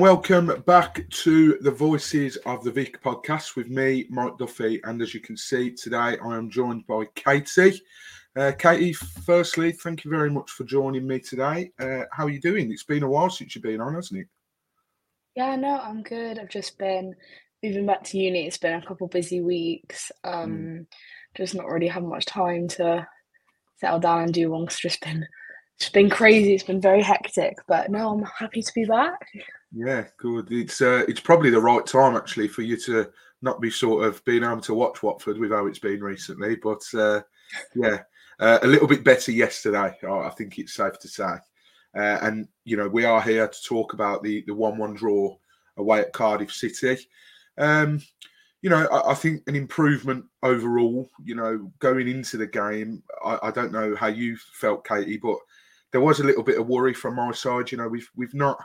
and welcome back to the Voices of the Vic podcast with me, Mike Duffy. And as you can see today, I am joined by Caity. Uh, Caity, firstly, thank you very much for joining me today. Uh, how are you doing? It's been a while since you've been on, hasn't it? Yeah, no, I'm good. I've just been moving back to uni. It's been a couple busy weeks. Um, mm. Just not really having much time to settle down and do one. Cause just been it's been crazy. It's been very hectic, but no, I'm happy to be back. Yeah, good. It's uh, it's probably the right time actually for you to not be sort of being able to watch Watford with how it's been recently. But uh, yeah, uh, a little bit better yesterday. I think it's safe to say. Uh, and you know we are here to talk about the the one-one draw away at Cardiff City. Um, you know, I, I, think an improvement overall. You know, going into the game, I, I don't know how you felt, Caity, but there was a little bit of worry from my side. You know, we've we've not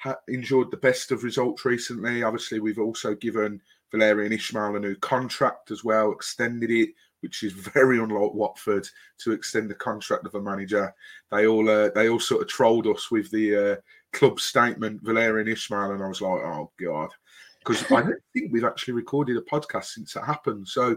ha- enjoyed the best of results recently. Obviously, we've also given Valérien Ismaël a new contract as well, extended it, which is very unlike Watford to extend the contract of a manager. They all uh, they all sort of trolled us with the uh, club statement Valérien Ismaël, and I was like, oh god, because I don't think we've actually recorded a podcast since that happened. So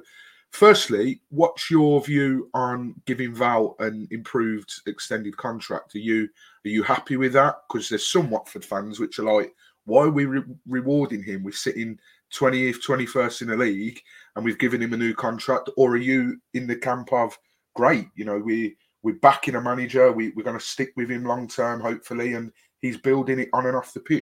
Firstly, what's your view on giving Val an improved extended contract? Are you are you happy with that? Because there's some Watford fans which are like, why are we re- rewarding him? We're sitting 20th, 21st in the league, and we've given him a new contract. Or are you in the camp of great? You know, we we're backing a manager. We, we're going to stick with him long term, hopefully, and he's building it on and off the pitch.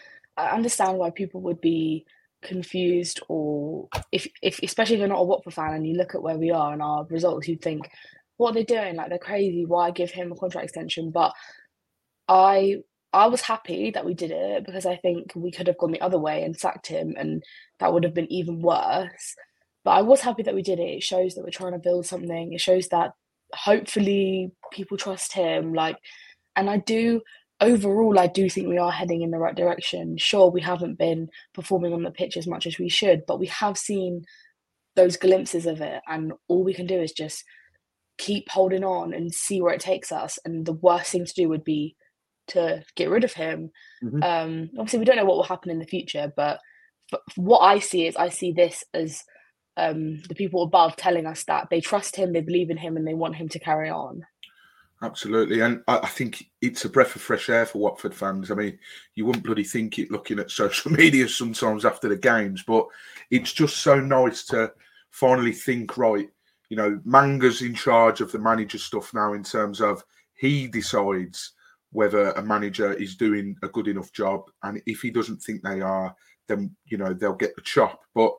I understand why people would be confused or if if especially if you're not a Watford fan and you look at where we are and our results, you'd think, what are they doing? Like they're crazy. Why give him a contract extension? But I I was happy that we did it because I think we could have gone the other way and sacked him and that would have been even worse. But I was happy that we did it. It shows that we're trying to build something. It shows that hopefully people trust him. Like and I do overall, I do think we are heading in the right direction. Sure, we haven't been performing on the pitch as much as we should, but we have seen those glimpses of it. And all we can do is just keep holding on and see where it takes us. And the worst thing to do would be to get rid of him. Mm-hmm. Um, obviously, we don't know what will happen in the future, but, but what I see is I see this as um, the people above telling us that they trust him, they believe in him, and they want him to carry on. Absolutely, and I, I think it's a breath of fresh air for Watford fans. I mean, you wouldn't bloody think it looking at social media sometimes after the games, but it's just so nice to finally think right. You know, Manga's in charge of the manager stuff now in terms of he decides whether a manager is doing a good enough job, and if he doesn't think they are, then you know they'll get the chop. But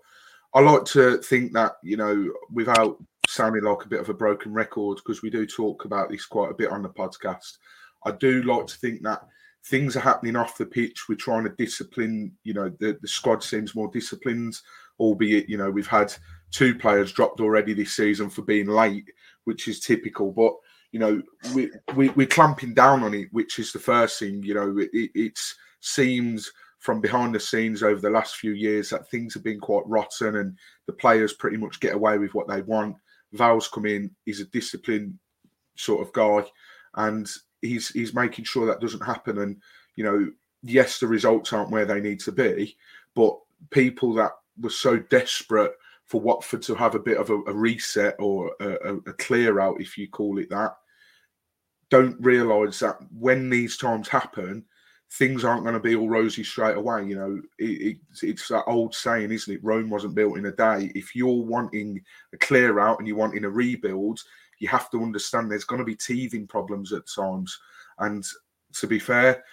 I like to think that you know, without sounding like a bit of a broken record, because we do talk about this quite a bit on the podcast. I do like to think that things are happening off the pitch. We're trying to discipline. You know, the the squad seems more disciplined, albeit you know we've had two players dropped already this season for being late, which is typical. But you know, we, we we're clamping down on it, which is the first thing. You know, it, it it's seems from behind the scenes over the last few years that things have been quite rotten and the players pretty much get away with what they want. Val's come in, he's a disciplined sort of guy, and he's he's making sure that doesn't happen. And you know, yes, the results aren't where they need to be, but people that were so desperate for Watford to have a bit of a, a reset or a, a, clear out, if you call it that, don't realise that when these times happen, things aren't going to be all rosy straight away. You know, it, it, it's that old saying, isn't it? Rome wasn't built in a day. If you're wanting a clear out and you're wanting a rebuild, you have to understand there's going to be teething problems at times. And to be fair,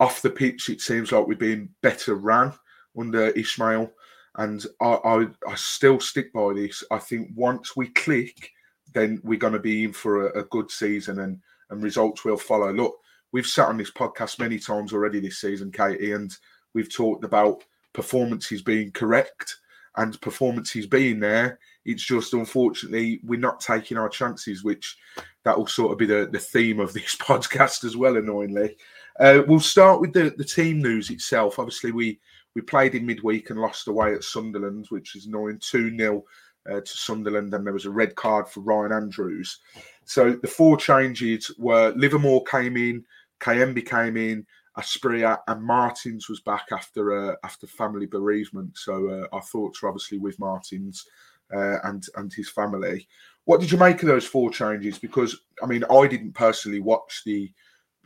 off the pitch, it seems like we're being better ran under Ismaël. And I, I, I still stick by this. I think once we click, then we're going to be in for a, a good season and, and results will follow. Look, we've sat on this podcast many times already this season, Caity, and we've talked about performances being correct and performances being there. It's just unfortunately we're not taking our chances, which that will sort of be the, the theme of this podcast as well, annoyingly. Uh, we'll start with the, the team news itself. Obviously, we we played in midweek and lost away at Sunderland, which is annoying 2 0 uh, to Sunderland, and there was a red card for Ryan Andrews. So the four changes were Livermore came in, Kayembe came in, Asprilla and Martins was back after uh, after family bereavement. So uh, our thoughts are obviously with Martins uh, and and his family. What did you make of those four changes? Because I mean, I didn't personally watch the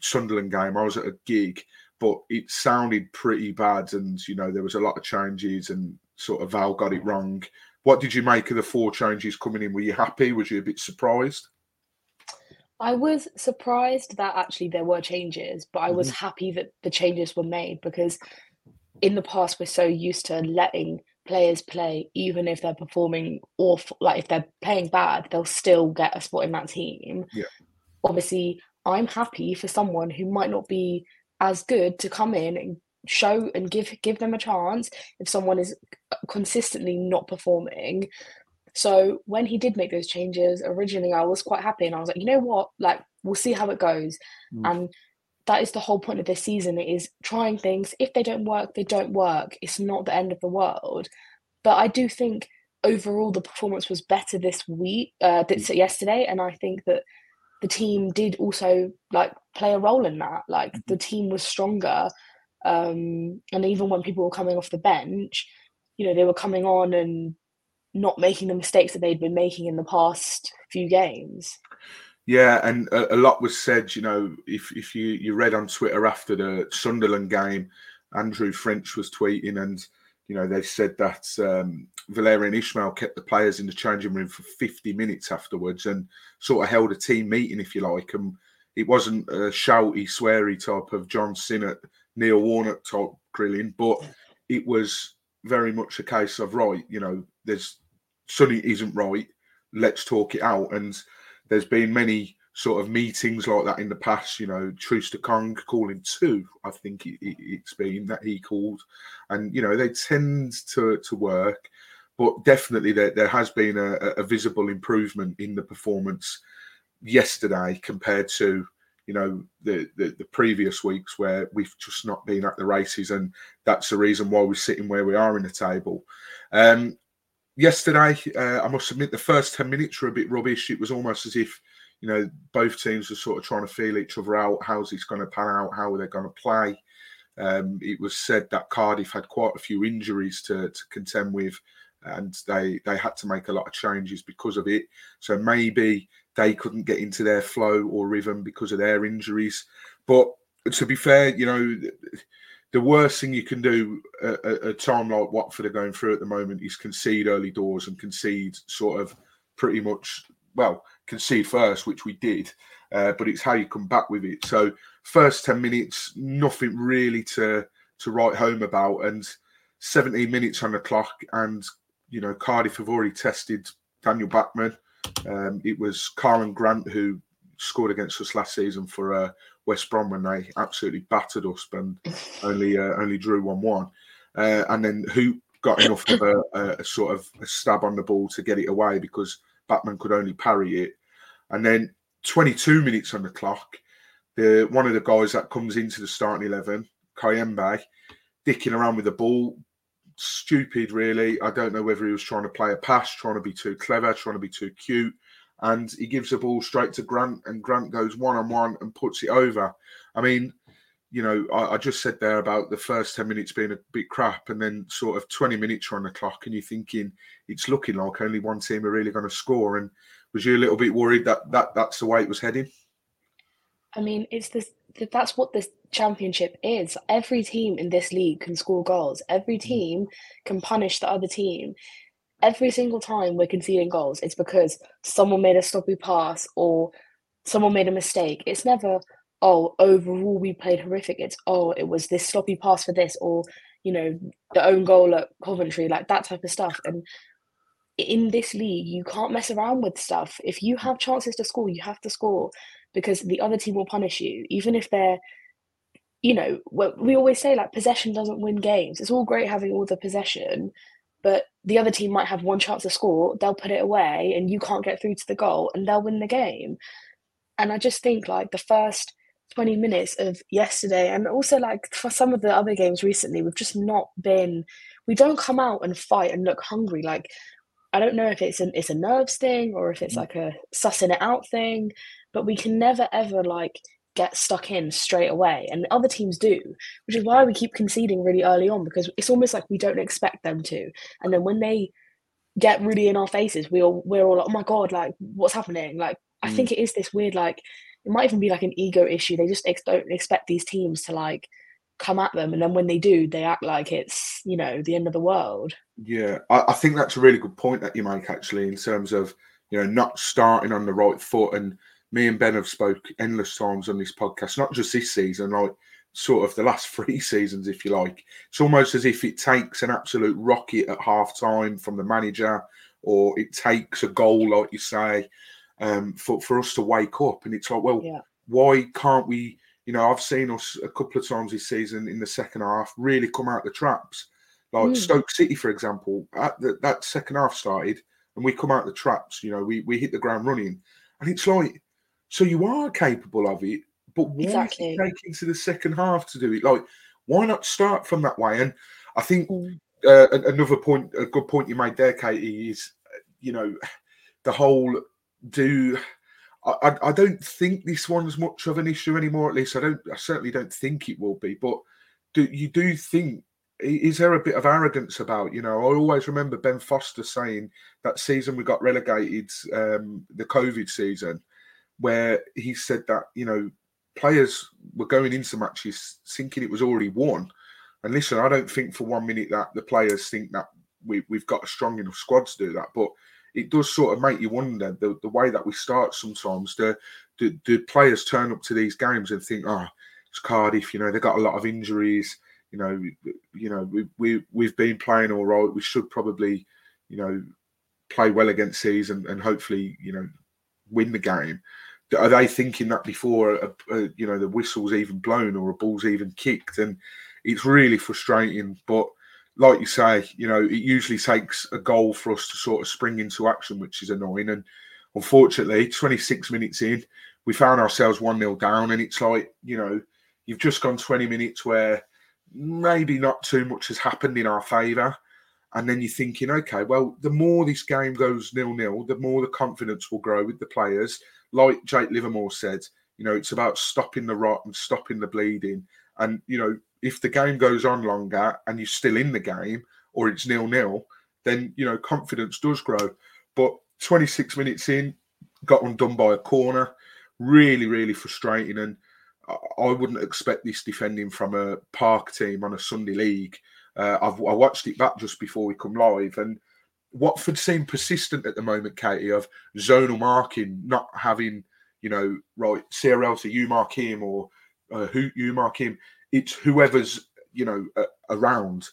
Sunderland game. I was at a gig, but it sounded pretty bad, and you know there was a lot of changes, and sort of Val got it wrong. What did you make of the four changes coming in? Were you happy? Was you a bit surprised? I was surprised that actually there were changes, but I was mm-hmm. happy that the changes were made because in the past we're so used to letting players play even if they're performing awful like if they're playing bad they'll still get a spot in that team. Yeah. Obviously i'm happy for someone who might not be as good to come in and show and give give them a chance if someone is consistently not performing so when he did make those changes, originally I was quite happy and I was like, you know what? Like, we'll see how it goes. Mm. And that is the whole point of this season. It is trying things. If they don't work, they don't work. It's not the end of the world. But I do think overall the performance was better this week, uh, this, mm. yesterday. And I think that the team did also like play a role in that. Like mm-hmm. the team was stronger. Um, and even when people were coming off the bench, you know, they were coming on and not making the mistakes that they'd been making in the past few games. Yeah, and a, a, lot was said. You know, if if you you read on Twitter after the Sunderland game, Andrew French was tweeting, and you know they said that um, Valérien Ismaël kept the players in the changing room for 50 minutes afterwards, and sort of held a team meeting, if you like. And it wasn't a shouty, sweary type of John Sinnott, Neil Warnock type grilling, but it was very much a case of right. You know, there's something isn't right. Let's talk it out. And there's been many sort of meetings like that in the past. You know, Troost-Ekong calling two, I think it, has been that he called, and you know they tend to to work. But definitely, there, there has been a, a visible improvement in the performance yesterday compared to you know the, the, the previous weeks where we've just not been at the races, and that's the reason why we're sitting where we are in the table. Um, yesterday, uh, I must admit, the first ten minutes were a bit rubbish. It was almost as if you know both teams were sort of trying to feel each other out. How's this going to pan out? How are they going to play? Um, it was said that Cardiff had quite a few injuries to, to contend with, and they they had to make a lot of changes because of it. So maybe they couldn't get into their flow or rhythm because of their injuries. But to be fair, you know, the worst thing you can do at a time like Watford are going through at the moment is concede early doors and concede sort of pretty much well concede first, which we did. Uh, but it's how you come back with it. So first ten minutes, nothing really to to write home about, and 17 minutes on the clock, and you know Cardiff have already tested Daniel Bachmann. Um, it was Karlan Grant who scored against us last season for uh, West Brom when they absolutely battered us, and only uh, only drew one one. Uh, and then who got enough of a, a, sort of a stab on the ball to get it away because Bachmann could only parry it. And then 22 minutes on the clock, the one of the guys that comes into the starting eleven, Kayembe, dicking around with the ball, stupid, really. I don't know whether he was trying to play a pass, trying to be too clever, trying to be too cute. And he gives the ball straight to Grant, and Grant goes one on one and puts it over. I mean, you know, I, I, just said there about the first 10 minutes being a bit crap, and then sort of 20 minutes are on the clock, and you're thinking it's looking like only one team are really going to score. And was you a little bit worried that, that that's the way it was heading? I mean, it's this that's what this championship is. Every team in this league can score goals. Every mm. team can punish the other team. Every single time we're conceding goals, it's because someone made a sloppy pass or someone made a mistake. It's never, oh, overall we played horrific. It's oh, it was this sloppy pass for this, or you know, the own goal at Coventry, like that type of stuff. And in this league, you can't mess around with stuff. If you have chances to score, you have to score because the other team will punish you, even if they're, you know, we always say like possession doesn't win games. It's all great having all the possession, but the other team might have one chance to score, they'll put it away, and you can't get through to the goal, and they'll win the game. And I just think like the first 20 minutes of yesterday, and also like for some of the other games recently, we've just not been, we don't come out and fight and look hungry. Like, I don't know if it's an it's a nerves thing or if it's mm. like a sussing it out thing, but we can never ever like get stuck in straight away and other teams do which is why we keep conceding really early on because it's almost like we don't expect them to. And then when they get really in our faces we all we're all like oh my god like what's happening? Like i mm. think it is this weird like it might even be like an ego issue. They just ex- don't expect these teams to like come at them and then when they do they act like it's you know the end of the world. Yeah I, I think that's a really good point that you make actually in terms of you know not starting on the right foot and me and Ben have spoke endless times on this podcast, not just this season, like sort of the last three seasons, if you like. It's almost as if it takes an absolute rocket at half time from the manager, or it takes a goal, like you say, um, for, for us to wake up. And it's like, well, yeah. why can't we? You know, I've seen us a couple of times this season in the second half really come out the traps. Like mm. Stoke City, for example, the, that second half started and we come out the traps. You know, we, we hit the ground running. And it's like, so you are capable of it, but why exactly. take into the second half to do it? Like, why not start from that way? And I think mm. uh, another point, a good point you made there, Caity, is you know the whole do. I, I don't think this one's much of an issue anymore. At least I don't. I certainly don't think it will be. But do you do think is there a bit of arrogance about you know i always remember ben foster saying that season we got relegated um, the covid season where he said that you know players were going into matches thinking it was already won. And listen, I don't think for one minute that the players think that we, we've got a strong enough squad to do that, but it does sort of make you wonder the, the way that we start sometimes. Do, do players turn up to these games and think, oh, it's Cardiff, you know, they've got a lot of injuries. You know, you know, we, we we've been playing all right. We should probably, you know, play well against these and, and hopefully, you know, win the game are they thinking that before a, a, you know the whistle's even blown or a ball's even kicked and it's really frustrating but like you say you know it usually takes a goal for us to sort of spring into action which is annoying and unfortunately 26 minutes in we found ourselves 1 0 down. And it's like, you know, you've just gone 20 minutes where maybe not too much has happened in our favour. And then you're thinking, okay, well, the more this game goes nil nil, the more the confidence will grow with the players. Like Jake Livermore said, you know, it's about stopping the rot and stopping the bleeding. And, you know, if the game goes on longer and you're still in the game or it's nil nil, then, you know, confidence does grow. But 26 minutes in, got undone by a corner. Really, really frustrating. And I wouldn't expect this defending from a park team on a Sunday league. Uh, I've I watched it back just before we come live, and Watford seem persistent at the moment, Caity, of zonal marking, not having you know right Sierralta you mark him or uh, who you mark him. It's whoever's you know uh, around,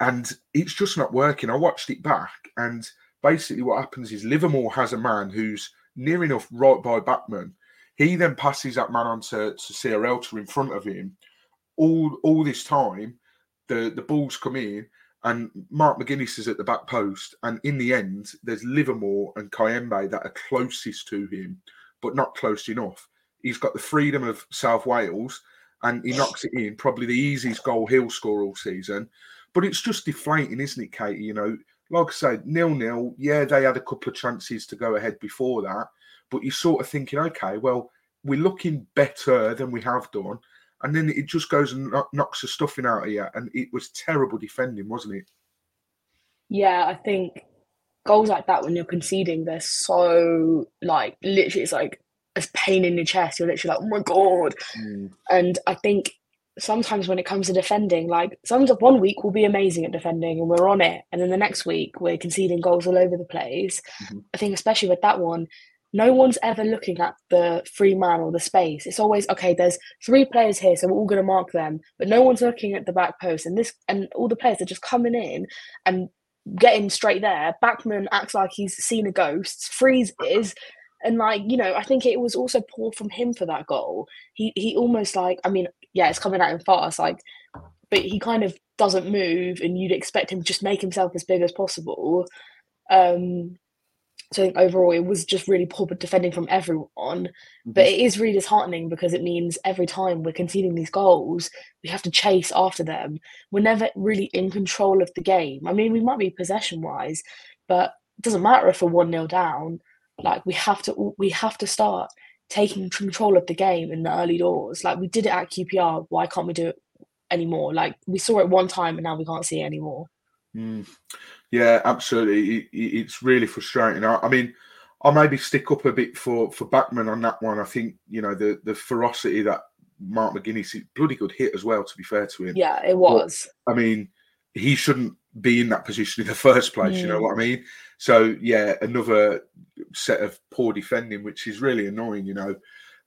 and it's just not working. I watched it back, and basically what happens is Livermore has a man who's near enough right by Bachmann. he then passes that man on to, to Sierralta in front of him. All all this time, the, the balls come in and Mark McGuinness is at the back post. And in the end, there's Livermore and Kayembe that are closest to him, but not close enough. He's got the freedom of South Wales and he knocks it in, probably the easiest goal he'll score all season. But it's just deflating, isn't it, Caity? You know, like I said, nil nil. Yeah, they had a couple of chances to go ahead before that, but you're sort of thinking, okay, well, we're looking better than we have done. And then it just goes and knocks the stuffing out of you. And it was terrible defending, wasn't it? Yeah, I think goals like that when you're conceding, they're so like literally it's like a pain in your chest. You're literally like, oh my god. Mm. And I think sometimes when it comes to defending, like sometimes one week we'll be amazing at defending and we're on it, and then the next week we're conceding goals all over the place. Mm-hmm. I think especially with that one, no one's ever looking at the free man or the space. It's always okay. There's three players here, so we're all going to mark them, but no one's looking at the back post. And this and all the players are just coming in and getting straight there. Bachmann acts like he's seen a ghost. Freeze is, and like you know, I think it was also poor from him for that goal. He he almost like I mean, yeah, it's coming at him fast, like, but he kind of doesn't move, and you'd expect him to just make himself as big as possible. Um, so I think overall it was just really poor defending from everyone. Mm-hmm. But it is really disheartening because it means every time we're conceding these goals, we have to chase after them. We're never really in control of the game. I mean, we might be possession wise, but it doesn't matter if we're one 0 down. Like we have to, we have to start taking control of the game in the early doors. Like we did it at QPR. Why can't we do it anymore? Like we saw it one time and now we can't see it anymore. Mm. Yeah, absolutely. it's really frustrating. I, mean, I'll maybe stick up a bit for for Bachmann on that one. I think you know the the ferocity that Mark McGuinness bloody good hit as well. To be fair to him, yeah, it was. But, I mean, he shouldn't be in that position in the first place. Mm. You know what I mean? So yeah, another set of poor defending, which is really annoying. You know,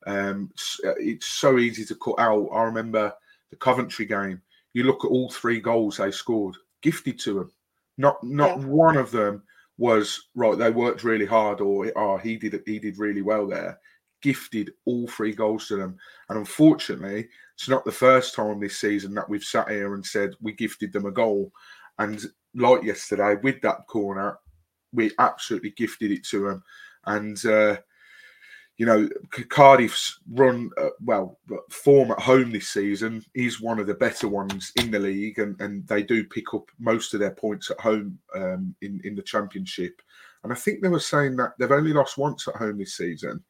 um, it's so easy to cut out. I remember the Coventry game. You look at all three goals they scored, gifted to them. Not not yeah. one of them was right. They worked really hard, or oh, he did he did really well there. Gifted all three goals to them, and unfortunately, it's not the first time this season that we've sat here and said we gifted them a goal. And like yesterday with that corner, we absolutely gifted it to them. And uh, you know, Cardiff's run, uh, well, form at home this season is one of the better ones in the league, and, and they do pick up most of their points at home um, in, in the championship. And I think they were saying that they've only lost once at home this season.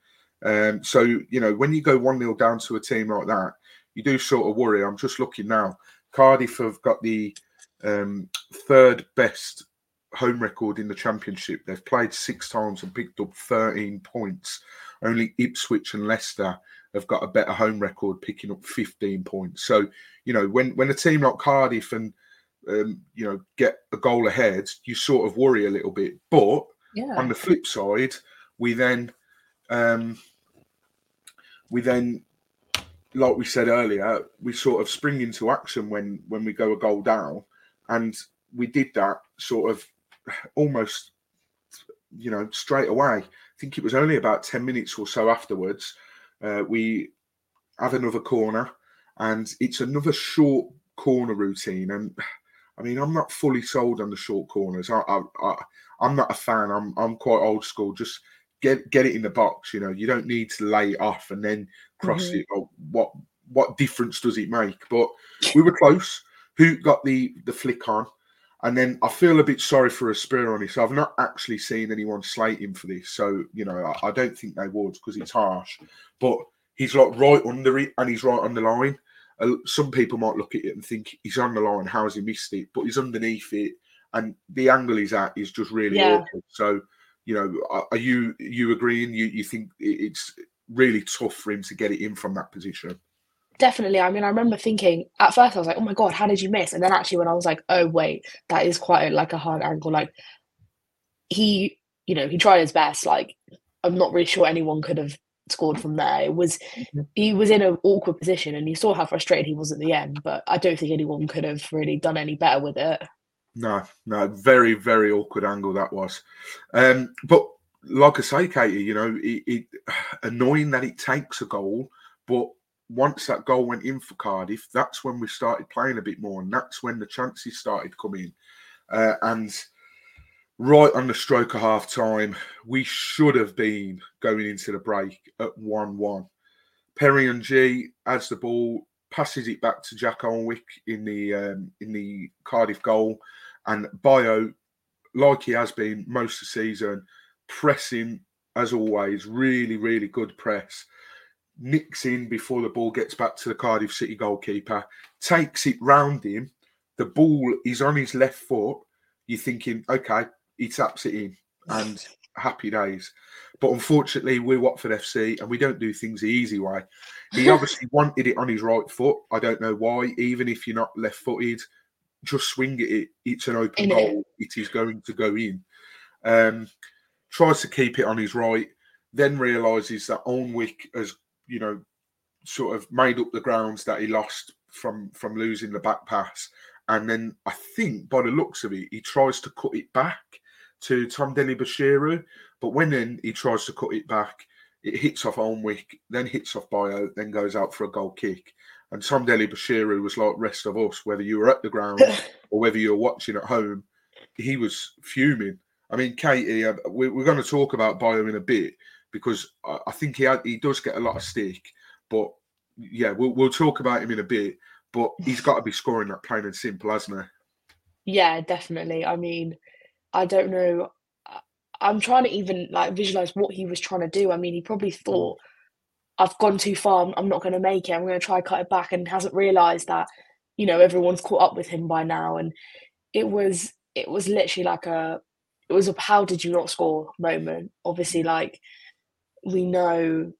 Um, so, you know, when you go 1 0 down to a team like that, you do sort of worry. I'm just looking now. Cardiff have got the um, third best home record in the championship. They've played six times and picked up 13 points. Only Ipswich and Leicester have got a better home record, picking up 15 points. So, you know, when when a team like Cardiff and um, you know get a goal ahead, you sort of worry a little bit. But yeah. on the flip side, we then um, we then like we said earlier, we sort of spring into action when when we go a goal down, and we did that sort of almost you know straight away think it was only about 10 minutes or so afterwards, uh, we have another corner and it's another short corner routine. And I mean, I'm not fully sold on the short corners. I, I, I, I'm not a fan. I'm, I'm quite old school. Just get get it in the box. You know, you don't need to lay it off and then cross Mhm. it. Or what what difference does it make? But we were close. Who got the the flick on? And then I feel a bit sorry for a Spear on. So I've not actually seen anyone slate him for this. So you know, I, I don't think they would because it's harsh. But he's like right under it and he's right on the line. Uh, some people might look at it and think he's on the line. How has he missed it? But he's underneath it, and the angle he's at is just really Yeah. awkward. So you know, are- are you you agreeing? You you think it's really tough for him to get it in from that position? Definitely. I mean, I remember thinking at first I was like, "Oh my god, how did you miss?" And then actually, when I was like, "Oh wait, that is quite a, like a hard angle." Like he, you know, he tried his best. Like I'm not really sure anyone could have scored from there. It was he was in an awkward position, and you saw how frustrated he was at the end. But I don't think anyone could have really done any better with it. No, no, very, very awkward angle that was. Um, but like I say, Caity, you know, it, it annoying that it takes a goal, but once that goal went in for Cardiff, that's when we started playing a bit more, and that's when the chances started coming. Uh, and right on the stroke of half time, we should have been going into the break at 1 1. Perry Ng has the ball, passes it back to Jak Alnwick in the um, in the Cardiff goal, and Bayo, like he has been most of the season, pressing as always, really really good press. Nicks in before the ball gets back to the Cardiff City goalkeeper, takes it round him. The ball is on his left foot. You're thinking, okay, he taps it in, and happy days. But unfortunately, we're Watford FC and we don't do things the easy way. He obviously wanted it on his right foot. I don't know why. Even if you're not left footed, just swing at it. It's an open In it. goal. It is going to go in. Um, tries to keep it on his right, then realizes that Alnwick has, you know, sort of made up the grounds that he lost from from losing the back pass. And then I think by the looks of it, he tries to cut it back to Tom Dele-Bashiru. But when then he tries to cut it back, it hits off Alnwick, then hits off Bayo, then goes out for a goal kick. And Tom Dele-Bashiru was like rest of us, whether you were at the ground or whether you were watching at home, he was fuming. I mean, Caity, uh, we're going to talk about Bayo in a bit because I I think he had, he does get a lot of stick. But yeah, we'll, we'll talk about him in a bit. But he's got to be scoring that plain and simple, hasn't he? Yeah, definitely. I mean, I don't know. I'm trying to even like visualize what he was trying to do. I mean, he probably mm. thought, I've gone too far. I'm, I'm not going to make it. I'm going to try cut it back, and hasn't realized that, you know, everyone's caught up with him by now. And it was, it was literally like a, it was a how did you not score moment. Obviously, mm. like we know,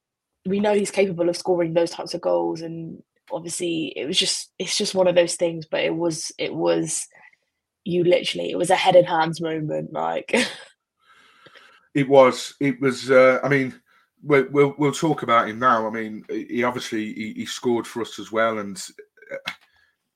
we know he's capable of scoring those types of goals, and obviously it was just, it's just one of those things. But it was, it was you literally it was a head and hands moment like It was. It was. Uh, I mean, we'll, we'll we'll talk about him now. I mean, he obviously he, he scored for us as well, and uh,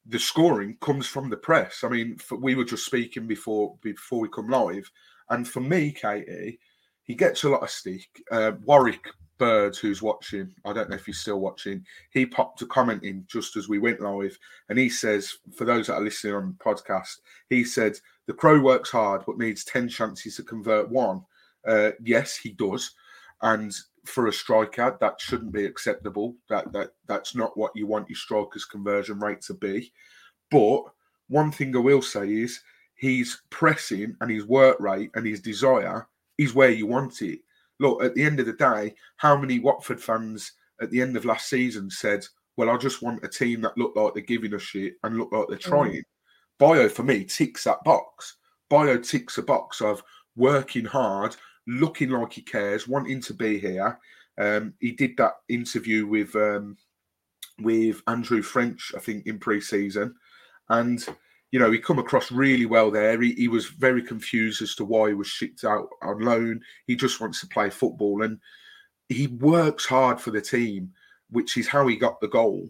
the scoring comes from the press. I mean, for, we were just speaking before before we come live, and for me, Caity, he gets a lot of stick. Uh, Warwick Bird, who's watching, I don't know if he's still watching, he popped a comment in just as we went live, and he says, for those that are listening on the podcast, he said the Crow works hard but needs ten chances to convert one. Uh, yes, he does, and for a striker, that shouldn't be acceptable. That that that's not what you want your strikers' conversion rate to be. But one thing I will say is his pressing and his work rate and his desire is where you want it. Look, at the end of the day, how many Watford fans at the end of last season said, "Well, I just want a team that look like they're giving a shit and look like they're trying." Bayo for me ticks that box. Bayo ticks a box of working hard, looking like he cares, wanting to be here. Um, he did that interview with um, with Andrew French, I think, in pre-season, and you know he come across really well there. He, he was very confused as to why he was shipped out on loan. He just wants to play football, and he works hard for the team, which is how he got the goal.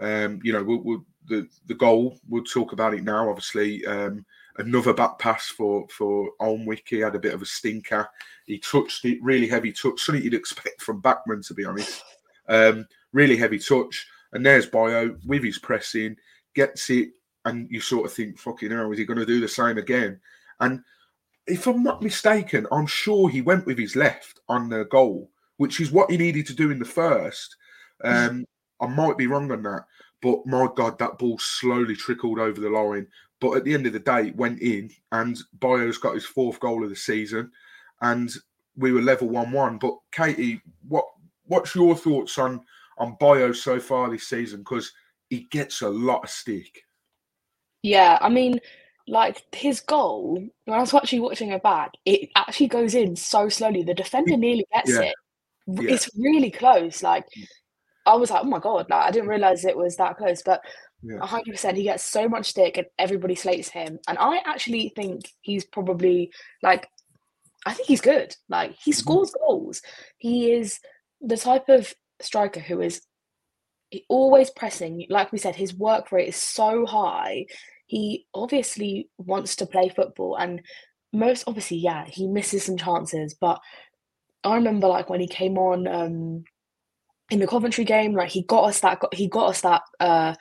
Um, you know, we'll, we'll, the the goal. We'll talk about it now. Obviously, um, another back pass for for Alnwick. He had a bit of a stinker. He touched it really heavy touch, something you'd expect from Bachmann, to be honest. Um, really heavy touch. And there's Bayo with his pressing, gets it, and you sort of think, fucking hell, is he going to do the same again? And if I'm not mistaken, I'm sure he went with his left on the goal, which is what he needed to do in the first. Um, I might be wrong on that, but my God, that ball slowly trickled over the line. But at the end of the day, it went in, and Bayo's got his fourth goal of the season, and we were level one-one. But Caity, what what's your thoughts on on Bayo so far this season? Because he gets a lot of stick. Yeah, I mean, like his goal, when I was actually watching it back, it actually goes in so slowly. The defender nearly gets Yeah. it. Yeah. It's really close. Like I was like, oh my god, like I didn't realize it was that close. But Yeah. a hundred percent, he gets so much stick, and everybody slates him. And I actually think he's probably like, I think he's good. Like he Mm-hmm. scores goals. He is the type of striker who is always pressing. Like we said, his work rate is so high. He obviously wants to play football, and most obviously, yeah, he misses some chances. But I remember like when he came on um, in the Coventry game, like he got us that, he got us that uh,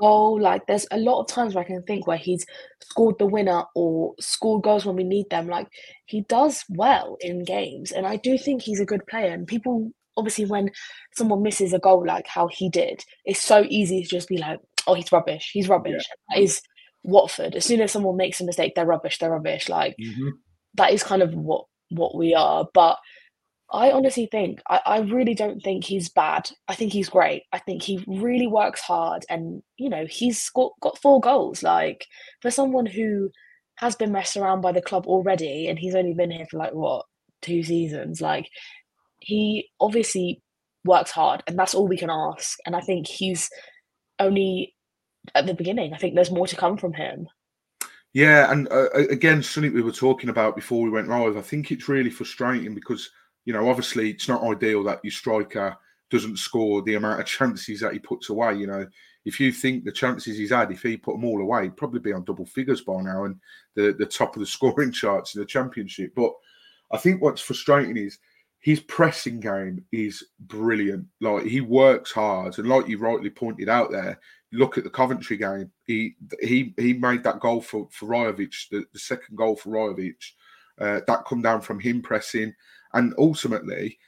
goal. Like there's a lot of times where I can think where he's scored the winner or scored goals when we need them. Like he does well in games, and I do think he's a good player. And people obviously when someone misses a goal like how he did, it's so easy to just be like, oh, he's rubbish. He's rubbish. That is Watford. As soon as someone makes a mistake, they're rubbish. They're rubbish. Like Mhm. that is kind of what what we are. But I honestly think I, I really don't think he's bad. I think he's great. I think he really works hard, and you know he's scored, got four goals. Like for someone who has been messed around by the club already, and he's only been here for like what two seasons. Like he obviously works hard, and that's all we can ask. And I think he's only at the beginning. I think there's more to come from him. Yeah, and uh, again, something we were talking about before we went live. I think it's really frustrating because you know, obviously, it's not ideal that your striker doesn't score the amount of chances that he puts away. You know, if you think the chances he's had, if he put them all away, he'd probably be on double figures by now and the the top of the scoring charts in the championship. But I think what's frustrating is his pressing game is brilliant. Like he works hard, and like you rightly pointed out there, look at the Coventry game. He he he made that goal for for Rajovic, the, the second goal for Rajovic. Uh, that come down from him pressing, and ultimately,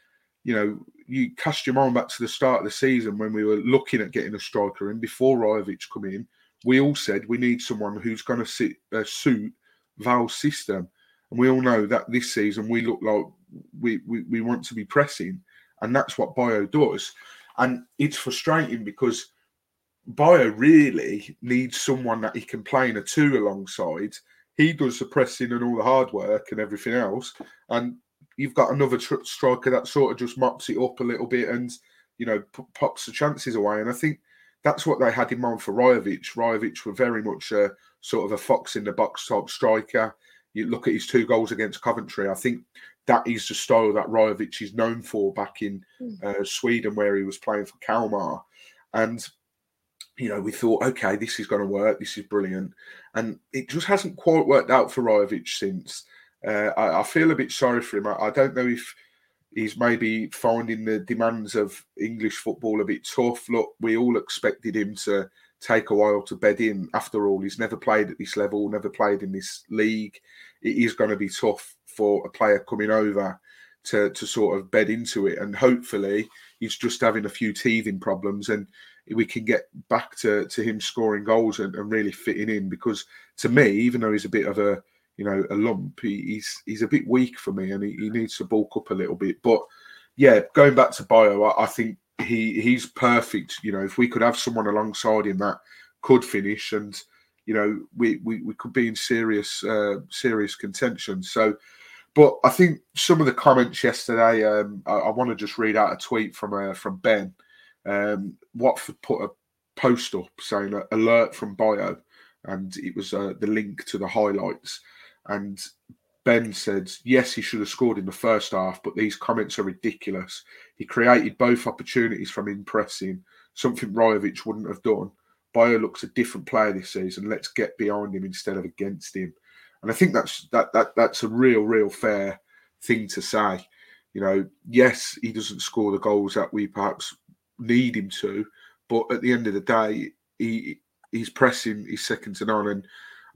you know, you cast your mind back to the start of the season when we were looking at getting a striker in before Rajovic come in. We all said we need someone who's going to sit, uh, suit Val's system, and we all know that this season we look like we, we we want to be pressing, and that's what Bayo does. And it's frustrating because Bayo really needs someone that he can play in a two alongside. He does the pressing and all the hard work and everything else, and you've got another tr- striker that sort of just mops it up a little bit and you know p- pops the chances away. And I think that's what they had in mind for Rajovic. Rajovic were very much a sort of a fox in the box type striker. You look at his two goals against Coventry. I think that is the style that Rajovic is known for back in uh, Sweden, where he was playing for Kalmar. And you know, we thought, okay, this is going to work. This is brilliant, and it just hasn't quite worked out for Rajovic since. Uh, I, I feel a bit sorry for him. I, I don't know if he's maybe finding the demands of English football a bit tough. Look, we all expected him to take a while to bed in. After all, he's never played at this level, never played in this league. It is going to be tough for a player coming over to to sort of bed into it, and hopefully he's just having a few teething problems and we can get back to, to him scoring goals and, and really fitting in because to me even though he's a bit of a you know a lump he, he's he's a bit weak for me and he, he needs to bulk up a little bit. But yeah going back to Bayo I, I think he he's perfect. You know if we could have someone alongside him that could finish and you know we we, we could be in serious uh, serious contention. So but I think some of the comments yesterday, um, I, I want to just read out a tweet from uh, from Ben. Um, Watford put a post up saying uh, alert from Bayo, and it was uh, the link to the highlights. And Ben said, yes, he should have scored in the first half, but these comments are ridiculous. He created both opportunities from impressing, something Rajovic wouldn't have done. Bayo looks a different player this season. Let's get behind him instead of against him. And I think that's that that that's a real, real fair thing to say. You know, yes, he doesn't score the goals that we perhaps need him to, but at the end of the day, he he's pressing, he's second to none. And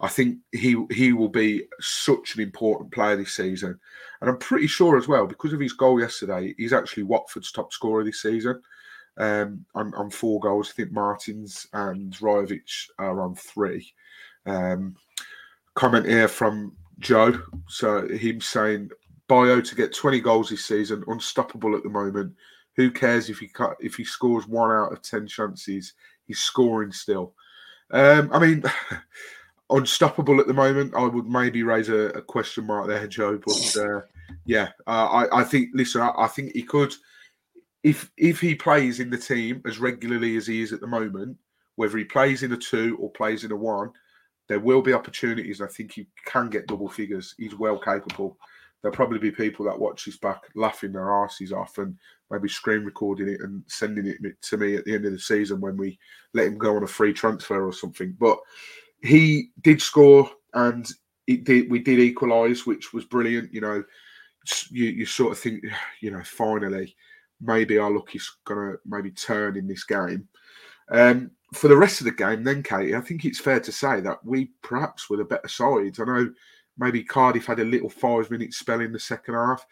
I think he he will be such an important player this season, and I'm pretty sure as well because of his goal yesterday, he's actually Watford's top scorer this season. Um, on, on four goals, I think Martins and Rajovic are on three. Um, comment here from Joe. So him saying Bayo to get 20 goals this season, unstoppable at the moment. Who cares if he cut, if he scores one out of 10 chances? He's scoring still. Um, I mean, unstoppable at the moment. I would maybe raise a, a question mark there, Joe. But uh, yeah, uh, I, I, think. Listen, I, I, think he could, if if he plays in the team as regularly as he is at the moment, whether he plays in a two or plays in a one, there will be opportunities. I think he can get double figures. He's well capable. There'll probably be people that watch this back laughing their arses off and maybe screen recording it and sending it to me at the end of the season when we let him go on a free transfer or something. But he did score and did, we did equalise, which was brilliant. You know, you, you sort of think, you know, finally, maybe our luck is going to maybe turn in this game. Um, for the rest of the game, then, Caity, I think it's fair to say that we perhaps were the better side. I know maybe Cardiff had a little five minute spell in the second half,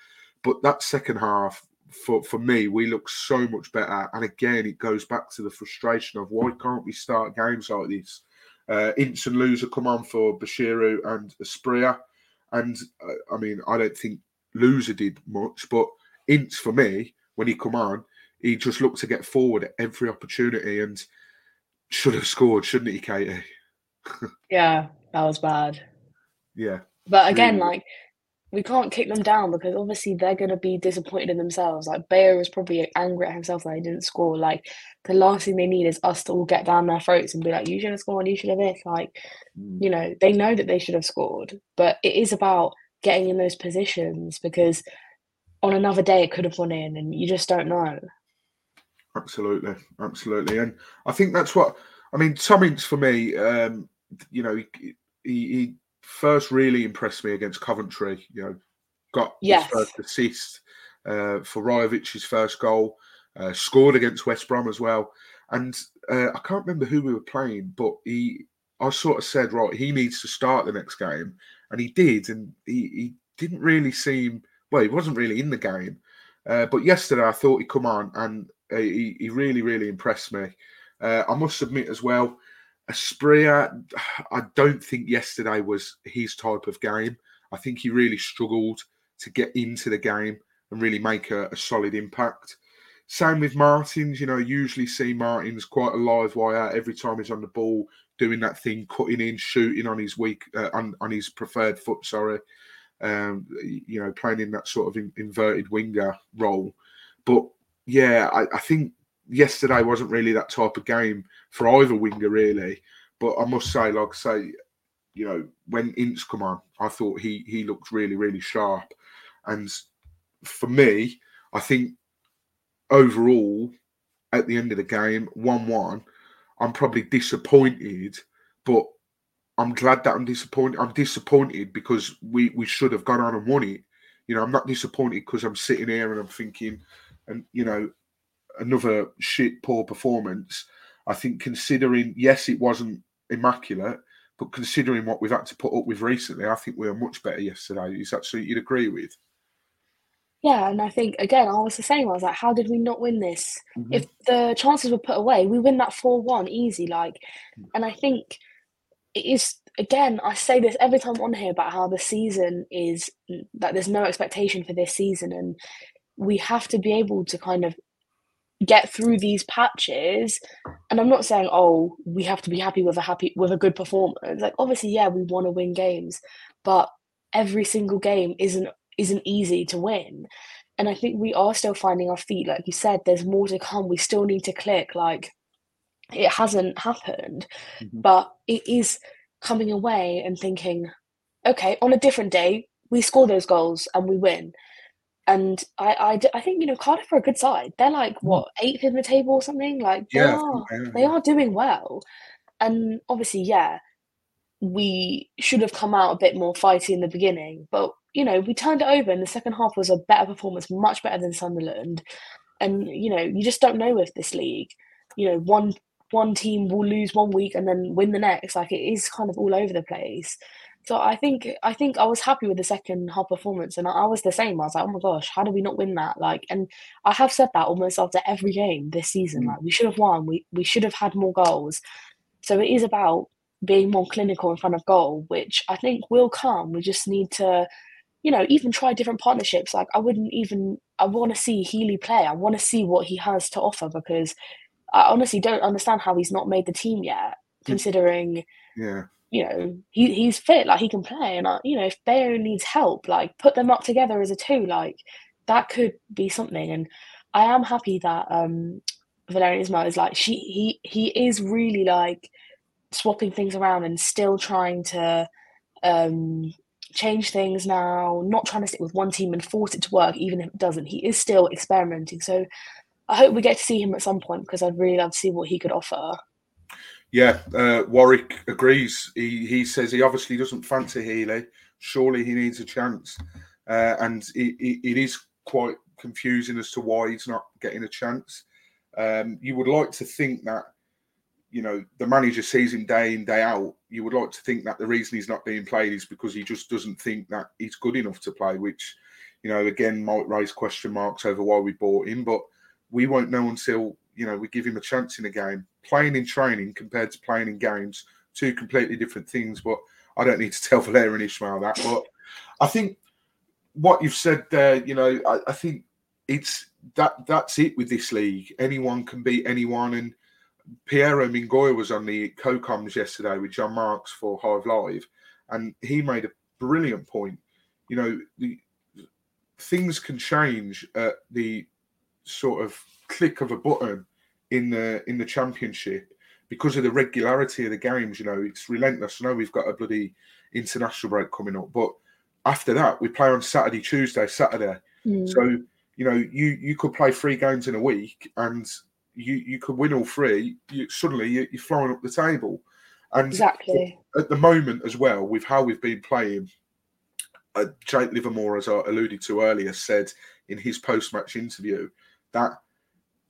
but that second half, for, for me, we look so much better. And again, it goes back to the frustration of why can't we start games like this? Uh, Ince and Louza come on for Bashiru and Asprilla. And uh, I mean, I don't think Louza did much, but Ince for me, when he come on, he just looked to get forward at every opportunity and should have scored, shouldn't he, Caity? yeah, that was bad. Yeah. But again, like we can't kick them down because obviously they're going to be disappointed in themselves. Like Bayo was probably angry at himself that he didn't score. Like the last thing they need is us to all get down their throats and be like, "You should have scored. You should have this." Like, mm. you know, they know that they should have scored, but it is about getting in those positions because on another day it could have gone in, and you just don't know. Absolutely, absolutely, and I think that's what I mean. Tom Ince for me, um, you know, he, he first really impressed me against Coventry. You know, got yes. his first assist uh, for Rajovic's first goal, uh, scored against West Brom as well. And uh, I can't remember who we were playing, but he, I sort of said, right, he needs to start the next game, and he did, and he, he didn't really seem well. He wasn't really in the game, uh, but yesterday I thought he'd come on, and uh, he, he really, really impressed me. Uh, I must admit as well, Asprilla, I don't think yesterday was his type of game. I think he really struggled to get into the game and really make a, a solid impact. Same with Martins, you know, usually see Martins quite a live wire every time he's on the ball, doing that thing, cutting in, shooting on his weak, uh, on, on his preferred foot, sorry. Um, you know, playing in that sort of in, inverted winger role. But yeah, I, I think yesterday wasn't really that type of game for either winger, really. But I must say, like I say, you know, when Ince come on, I thought he he looked really, really sharp. And for me, I think overall, at the end of the game, one-one, I'm probably disappointed, but I'm glad that I'm disappointed. I'm disappointed because we we should have gone on and won it. You know, I'm not disappointed because I'm sitting here and I'm thinking, and you know, another shit poor performance. I think considering yes, it wasn't immaculate, but considering what we've had to put up with recently, I think we were much better yesterday. Is that something you'd agree with? Yeah, and I think again, I was the same. I was like, how did we not win this? Mm-hmm. If the chances were put away, we win that four one easy. Like, mm. and I think it is again. I say this every time on here about how the season is that there's no expectation for this season, and we have to be able to kind of get through these patches and i'm not saying oh we have to be happy with a happy with a good performance. Like obviously yeah we want to win games but every single game isn't isn't easy to win. And i think we are still finding our feet like you said there's more to come. We still need to click like it hasn't happened mm-hmm. but it is coming away and thinking okay on a different day we score those goals and we win and I, I, I think you know Cardiff are a good side. They're like mm. what eighth in the table or something. Like they yeah, are, they are doing well. And obviously, yeah, we should have come out a bit more fighty in the beginning, but you know we turned it over. And the second half was a better performance, much better than Sunderland. And you know you just don't know with this league. You know one one team will lose one week and then win the next. Like it is kind of all over the place. So I think I think I was happy with the second half performance, and I, I was the same. I was like, oh my gosh, how did we not win that? Like, and I have said that almost after every game this season. Mm. Like, we should have won. We we should have had more goals. So it is about being more clinical in front of goal, which I think will come. We just need to, you know, even try different partnerships. Like I wouldn't even I want to see Healy play. I want to see what he has to offer because I honestly don't understand how he's not made the team yet, considering Yeah. You know he he's fit, like he can play, and I, you know if Bayo needs help, like put them up together as a two, like that could be something. And I am happy that um Valérien Ismaël is like she he he is really like swapping things around and still trying to um change things now, not trying to stick with one team and force it to work, even if it doesn't. He is still experimenting. So I hope we get to see him at some point because I'd really love to see what he could offer. Yeah, uh, Warwick agrees. He he says he obviously doesn't fancy Healy. Surely he needs a chance, uh, and it, it, it is quite confusing as to why he's not getting a chance. Um, you would like to think that, you know, the manager sees him day in day out. You would like to think that the reason he's not being played is because he just doesn't think that he's good enough to play. Which, you know, again might raise question marks over why we bought him, but we won't know until you know we give him a chance in a game. Playing in training compared to playing in games, two completely different things. But I don't need to tell Valérien Ismaël that. But I think what you've said there, you know, I, I think it's that that's it with this league. Anyone can beat anyone, and Piero Mingoia was on the co-coms yesterday with John Marks for Hive Live, and he made a brilliant point. You know, the things can change at the sort of click of a button in the in the championship because of the regularity of the games. You know, it's relentless. I know we've got a bloody international break coming up, but after that, we play on Saturday, Tuesday, Saturday. Mm. So you know, you you could play three games in a week, and you you could win all three. You suddenly you, you're flying up the table, and Exactly. at the moment as well, with how we've been playing, uh, Jake Livermore, as I alluded to earlier, said in his post-match interview that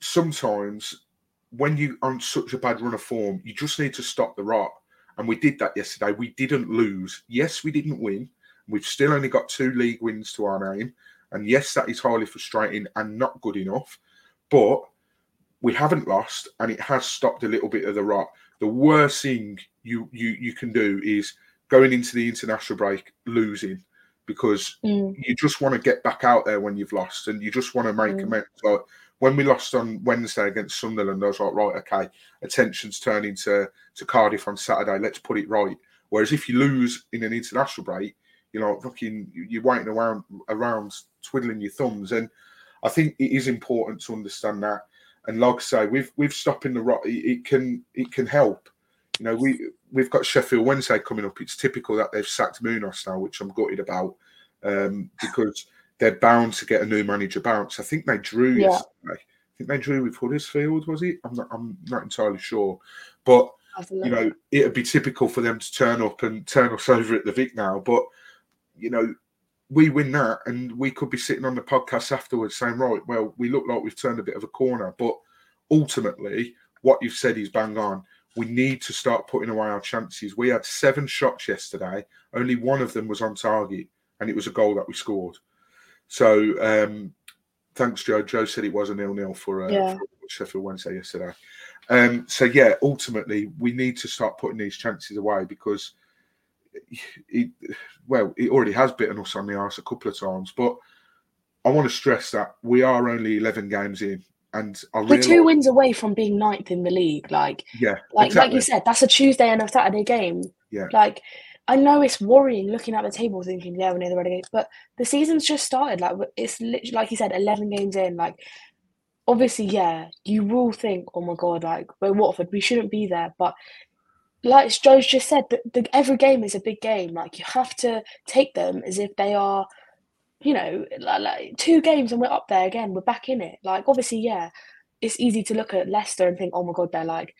sometimes when you're on such a bad run of form, you just need to stop the rot. And we did that yesterday. We didn't lose. Yes, we didn't win. We've still only got two league wins to our name. And yes, that is highly frustrating and not good enough. But we haven't lost, and it has stopped a little bit of the rot. The worst thing you you you can do is going into the international break losing because Mm. you just want to get back out there when you've lost and you just want to make Mm. amends. Like when we lost on Wednesday against Sunderland, I was like, right, okay, attention's turning to, to Cardiff on Saturday. Let's put it right. Whereas if you lose in an international break, you know, fucking, you're waiting around, around twiddling your thumbs. And I think it is important to understand that. And like I say, with with stopping the rot, it, it can it can help. You know, we we've got Sheffield Wednesday coming up. It's typical that they've sacked Munoz now, which I'm gutted about, um, because they're bound to get a new manager bounce. I think they drew Yeah. yesterday. I think they drew with Huddersfield, was it? I'm not I'm not entirely sure. But you know, it'd be typical for them to turn up and turn us over at the Vic now. But you know, we win that, and we could be sitting on the podcast afterwards saying, right, well, we look like we've turned a bit of a corner. But ultimately, what you've said is bang on. We need to start putting away our chances. We had seven shots yesterday. Only one of them was on target, and it was a goal that we scored. So, um, thanks, Joe. Joe said it was a nil-nil for, uh, Yeah. for Sheffield Wednesday yesterday. Um, so yeah, ultimately we need to start putting these chances away because it, well, it already has bitten us on the arse a couple of times. But I want to stress that we are only eleven games in, and I We're two wins away from being ninth in the league. Like, yeah, like, like you said, that's a Tuesday and a Saturday game. Yeah. Like, I know it's worrying looking at the table, thinking, yeah, we're near the relegation, but the season's just started. Like, it's literally, like you said, eleven games in. Like, obviously, yeah, you will think, oh my god, like we're Watford, we shouldn't be there. But like Joe's just said, the, the, every game is a big game. Like, you have to take them as if they are. You know, like, like two games and we're up there again. We're back in it. Like, obviously, yeah, it's easy to look at Leicester and think, oh my god, they're like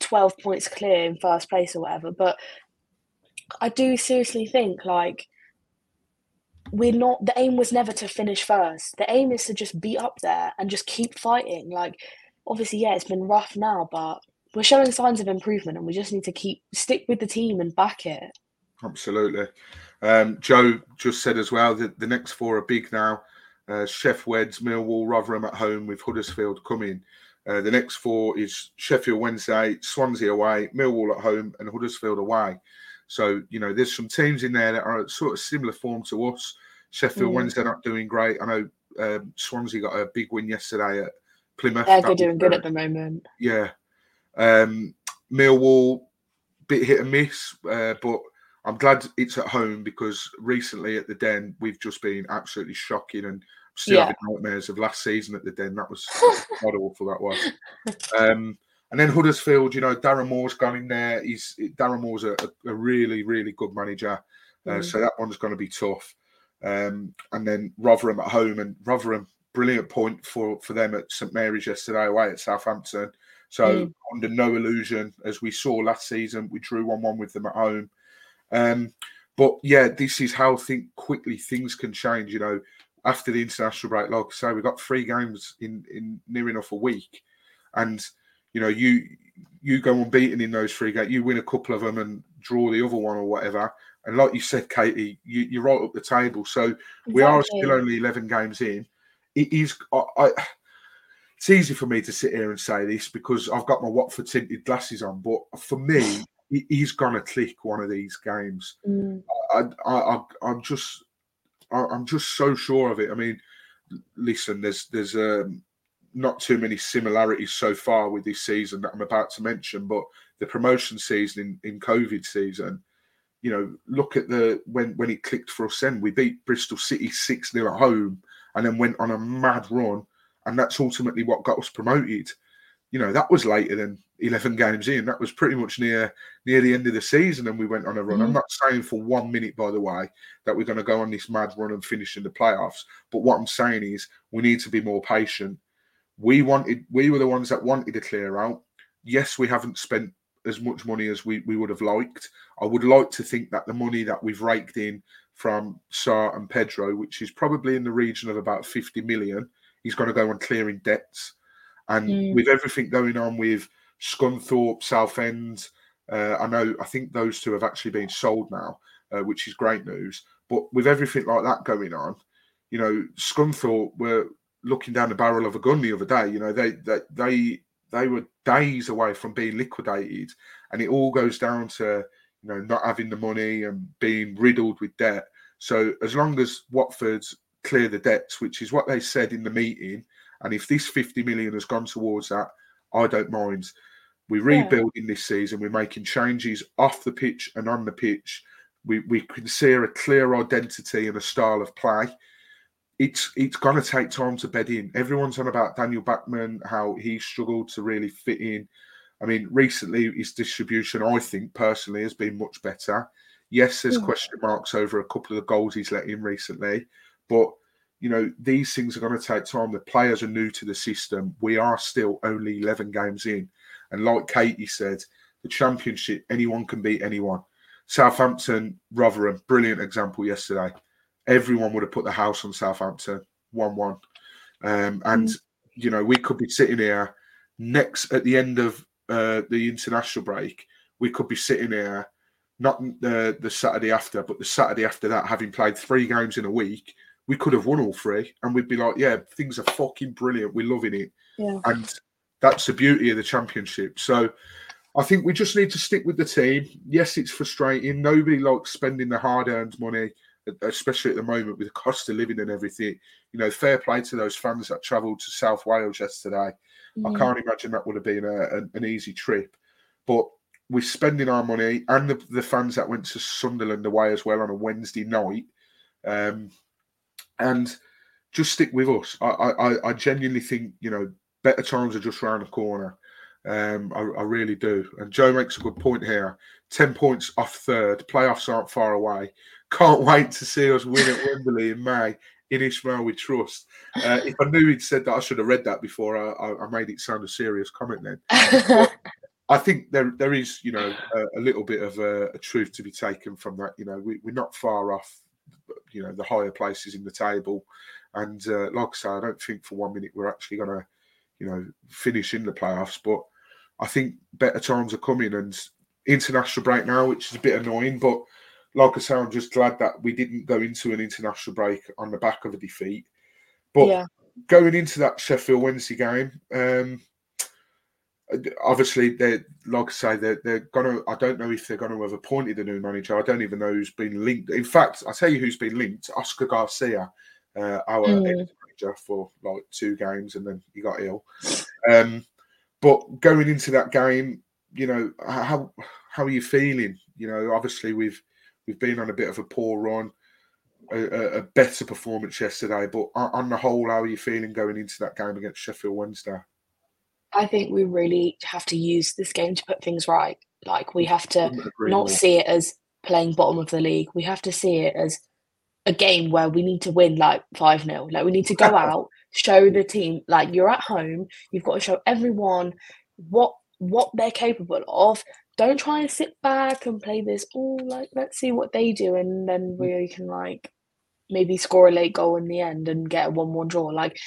12 points clear in first place or whatever. But I do seriously think like we're not the aim was never to finish first. The aim is to just be up there and just keep fighting. Like obviously, yeah, it's been rough now, but we're showing signs of improvement, and we just need to keep stick with the team and back it. Absolutely. Um, Joe just said as well that the next four are big now. Uh, Sheff Weds, Millwall, Rotherham at home with Huddersfield coming. Uh, the next four is Sheffield Wednesday, Swansea away, Millwall at home, and Huddersfield away. So, you know, there's some teams in there that are sort of similar form to us. Sheffield mm. Wednesday not doing great. I know um, Swansea got a big win yesterday at Plymouth. Yeah, they're doing good at the moment. Yeah. Um, Millwall, bit hit and miss, uh, but I'm glad it's at home because recently at the Den we've just been absolutely shocking and still yeah. having nightmares of last season at the Den. That was quite awful. That was. Um, and then Huddersfield, you know, Darren Moore's gone in there. He's Darren Moore's a, a really, really good manager. Uh, mm. So that one's going to be tough. Um, and then Rotherham at home, and Rotherham, brilliant point for for them at St Mary's yesterday away at Southampton. So mm. under no illusion, as we saw last season, we drew one one with them at home. Um, but yeah, this is how think quickly things can change. You know, after the international break, like I say, we got three games in in near enough a week, and you know, you you go unbeaten in those three games, you win a couple of them and draw the other one or whatever. And like you said, Caity, you, are right up the table. So exactly. we are still only eleven games in. It is. I, I, it's easy for me to sit here and say this because I've got my Watford tinted glasses on, but for me, he's gonna click one of these games. Mm. I, I, I, am just, I, am just so sure of it. I mean, listen, there's, there's um, not too many similarities so far with this season that I'm about to mention, but the promotion season in, in COVID season, you know, look at the when when it clicked for us. Then we beat Bristol City six 0 at home, and then went on a mad run, and that's ultimately what got us promoted you know that was later than 11 games in that was pretty much near near the end of the season and we went on a run mm-hmm. i'm not saying for one minute by the way that we're going to go on this mad run and finish in the playoffs but what i'm saying is we need to be more patient we wanted we were the ones that wanted to clear out yes we haven't spent as much money as we, we would have liked i would like to think that the money that we've raked in from Sarr and Pedro, which is probably in the region of about 50 million, he's going to go on clearing debts and mm. with everything going on with Scunthorpe, Southend, uh, I know I think those two have actually been sold now, uh, which is great news. But with everything like that going on, you know, Scunthorpe were looking down the barrel of a gun the other day. You know, they they they they were days away from being liquidated, and it all goes down to you know not having the money and being riddled with debt. So as long as Watford's clear the debts, which is what they said in the meeting, and if this 50 million has gone towards that, I don't mind. We're rebuilding yeah. this season. We're making changes off the pitch and on the pitch. We we can see a clear identity and a style of play. It's it's going to take time to bed in. Everyone's on about Daniel Bachmann, how he struggled to really fit in. I mean, recently his distribution, I think personally, has been much better. Yes, there's yeah. question marks over a couple of the goals he's let in recently, but you know, these things are going to take time. The players are new to the system. We are still only 11 games in. And like Caity said, the championship, anyone can beat anyone. Southampton, Rotherham, brilliant example yesterday. Everyone would have put the house on Southampton 1 1. Um, and, mm. you know, we could be sitting here next at the end of uh, the international break. We could be sitting here, not the, the Saturday after, but the Saturday after that, having played three games in a week we could have won all three and we'd be like, yeah, things are fucking brilliant. We're loving it. Yeah. And that's the beauty of the championship. So I think we just need to stick with the team. Yes, it's frustrating. Nobody likes spending the hard earned money, especially at the moment with the cost of living and everything. You know, fair play to those fans that travelled to South Wales yesterday. Mm. I can't imagine that would have been a, a, an easy trip. But we're spending our money and the, the fans that went to Sunderland away as well on a Wednesday night. Um, and just stick with us. I, I, I genuinely think you know better times are just around the corner. Um, I, I, really do. And Joe makes a good point here. Ten points off third. Playoffs aren't far away. Can't wait to see us win at Wembley in May. In Ismaël we trust. Uh, if I knew he'd said that, I should have read that before. I, I made it sound a serious comment then. I think there there is, you know, a, a little bit of a, a, truth to be taken from that. You know, we, we're not far off you know the higher places in the table. And uh, like I say, I don't think for one minute we're actually going to, you know, finish in the playoffs. But I think better times are coming and international break now, which is a bit annoying. But like I say, I'm just glad that we didn't go into an international break on the back of a defeat. But Yeah. going into that Sheffield Wednesday game, um, obviously they like I say they're, they're gonna I don't know if they're gonna have appointed a new manager. I don't even know who's been linked. In fact, I'll tell you who's been linked, Oscar Garcia, uh, our Mm. ex-manager for like two games and then he got ill. Um, but going into that game, you know, how how are you feeling? You know, obviously we've we've been on a bit of a poor run. A, a- better performance yesterday, but on the whole, how are you feeling going into that game against Sheffield Wednesday? I think we really have to use this game to put things right. Like we have to not more. see it as playing bottom of the league. We have to see it as a game where we need to win like 5 0. Like we need to go out, show the team, like you're at home, you've got to show everyone what what they're capable of. Don't try and sit back and play this, oh, like let's see what they do. And then mm. we can like maybe score a late goal in the end and get a 1 1 draw. Like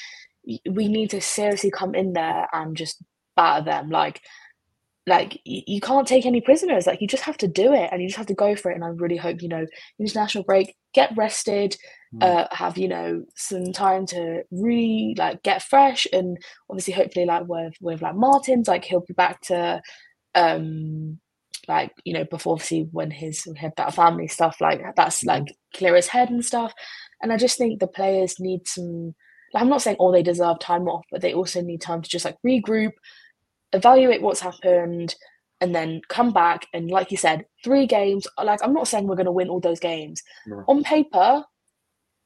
we need to seriously come in there and just batter them. Like like y- you can't take any prisoners. Like you just have to do it, and you just have to go for it. And I really hope you know international break, get rested, Mm. uh, have you know some time to really like get fresh, and obviously hopefully like with with like Martins, like he'll be back to um like you know before obviously when his had that family stuff like that's Mhm. like clear his head and stuff. And I just think the players need some. Like, I'm not saying all they deserve time off, but they also need time to just like regroup, evaluate what's happened, and then come back. And like you said, three games. Like I'm not saying we're going to win all those games. No. On paper,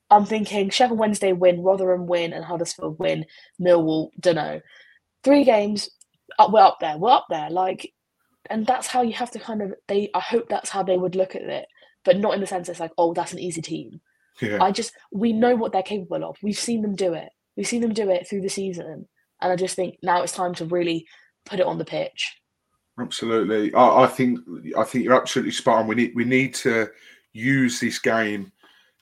I'm thinking Sheffield Wednesday win, Rotherham win, and Huddersfield win. Millwall, dunno. Three games, uh, we're up there. We're up there. Like, and that's how you have to kind of. They. I hope that's how they would look at it, but not in the sense it's like, oh, that's an easy team. Yeah. I just we know what they're capable of. We've seen them do it. We've seen them do it through the season, and I just think now it's time to really put it on the pitch. Absolutely, I, I think I think you're absolutely spot on. We need we need to use this game.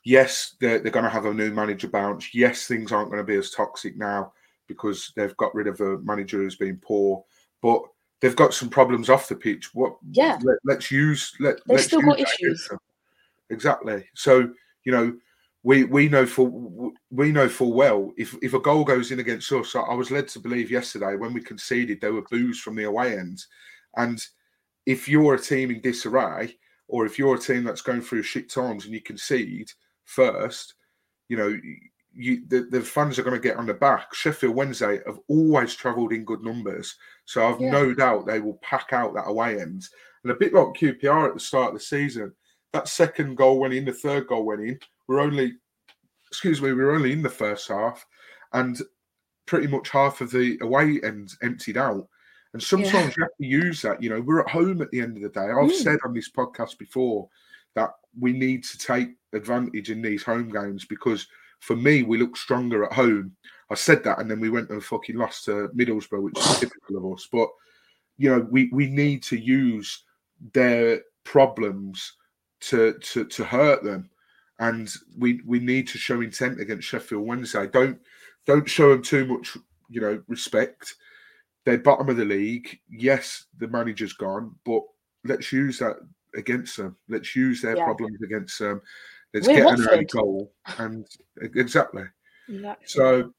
Yes, they're, they're going to have a new manager bounce. Yes, things aren't going to be as toxic now because they've got rid of a manager who's been poor, but they've got some problems off the pitch. What? Yeah. Let, us use. Let, They've still got issues. Exactly. So you know, we we know full we know full well if if a goal goes in against us. I I was led to believe yesterday when we conceded there were boos from the away end, and if you're a team in disarray or if you're a team that's going through shit times and you concede first, you know. You, the, the fans are going to get on the back. Sheffield Wednesday have always travelled in good numbers, so I've Yeah. no doubt they will pack out that away end. And a bit like QPR at the start of the season, that second goal went in, the third goal went in. We're only, excuse me, we're only in the first half, and pretty much half of the away end emptied out. And sometimes you have to use that. You know, we're at home at the end of the day. I've Mm. said on this podcast before that we need to take advantage in these home games because for me, we look stronger at home. I said that, and then we went and fucking lost to Middlesbrough, which is typical of us. But you know, we we need to use their problems to to to hurt them, and we we need to show intent against Sheffield Wednesday. Don't don't show them too much, you know, respect. They're bottom of the league. Yes, the manager's gone, but let's use that against them. Let's use their Yeah. problems against them. Let's We're get an early goal, and exactly. Exactly. So,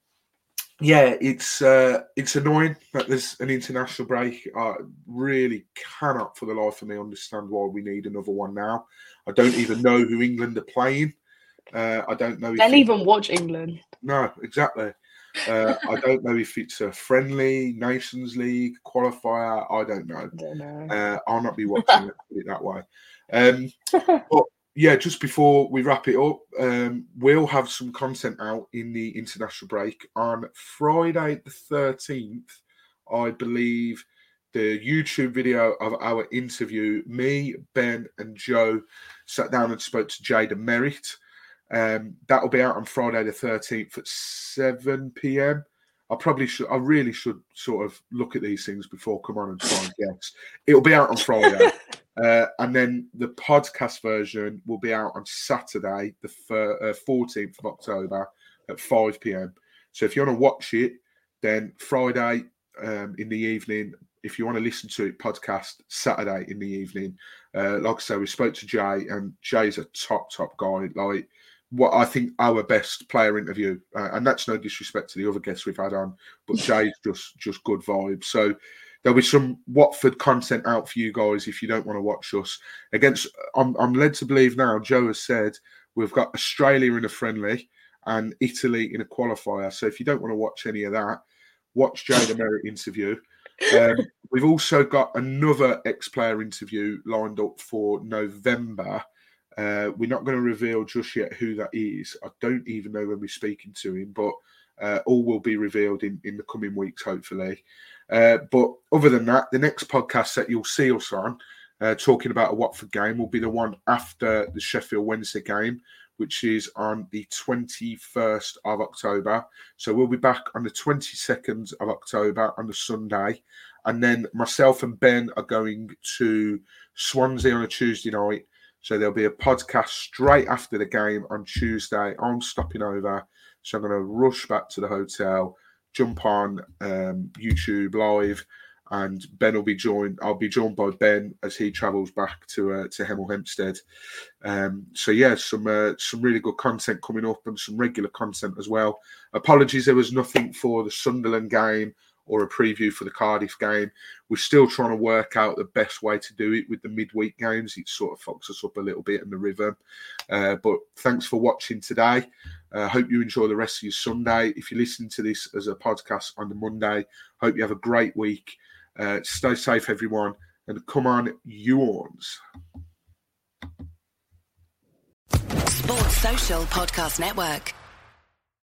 yeah, it's uh, it's annoying that there's an international break. I really cannot, for the life of me, understand why we need another one now. I don't even know who England are playing. Uh, I don't know. If They'll even watch England. no, exactly. Uh, I don't know if it's a friendly Nations League qualifier. I don't know. I don't know. Uh, I'll not be watching it that way. Um, but yeah, just before we wrap it up, um, we'll have some content out in the international break on Friday the 13th. I believe the YouTube video of our interview, me, Ben, and Joe sat down and spoke to Jay DeMerit. Um, that'll be out on Friday the 13th at 7 p.m. I probably should, I really should sort of look at these things before come on and try and guess. It'll be out on Friday. Uh, and then the podcast version will be out on Saturday, the uh, 14th of October at 5 p.m. So if you want to watch it, then Friday um, in the evening, if you want to listen to it, podcast Saturday in the evening. Uh, like I say, we spoke to Jay, and Jay's a top, top guy. Like what I think our best player interview, uh, and that's no disrespect to the other guests we've had on, but Jay's just just good vibes. So there'll be some Watford content out for you guys if you don't want to watch us against. I'm, I'm led to believe now. Joe has said we've got Australia in a friendly and Italy in a qualifier. So if you don't want to watch any of that, watch Joe the Merit interview. Um, we've also got another ex-player interview lined up for November. Uh, we're not going to reveal just yet who that is. I don't even know when we're speaking to him, but uh, all will be revealed in, in the coming weeks, hopefully. Uh, but other than that, the next podcast that you'll see us on, uh, talking about a Watford game, will be the one after the Sheffield Wednesday game, which is on the 21st of October. So we'll be back on the 22nd of October on the Sunday. And then myself and Ben are going to Swansea on a Tuesday night. So there'll be a podcast straight after the game on Tuesday. I'm stopping over. So I'm going to rush back to the hotel jump on um, YouTube live, and Ben will be joined. I'll be joined by Ben as he travels back to uh, to Hemel Hempstead. Um, so yeah, some uh, some really good content coming up and some regular content as well. Apologies, there was nothing for the Sunderland game or a preview for the Cardiff game. We're still trying to work out the best way to do it with the midweek games. It sort of fucks us up a little bit in the rhythm. Uh, but thanks for watching today. I uh, hope you enjoy the rest of your Sunday. If you're listening to this as a podcast on the Monday, hope you have a great week. Uh, stay safe, everyone, and come on, Ewans. Sports Social Podcast Network.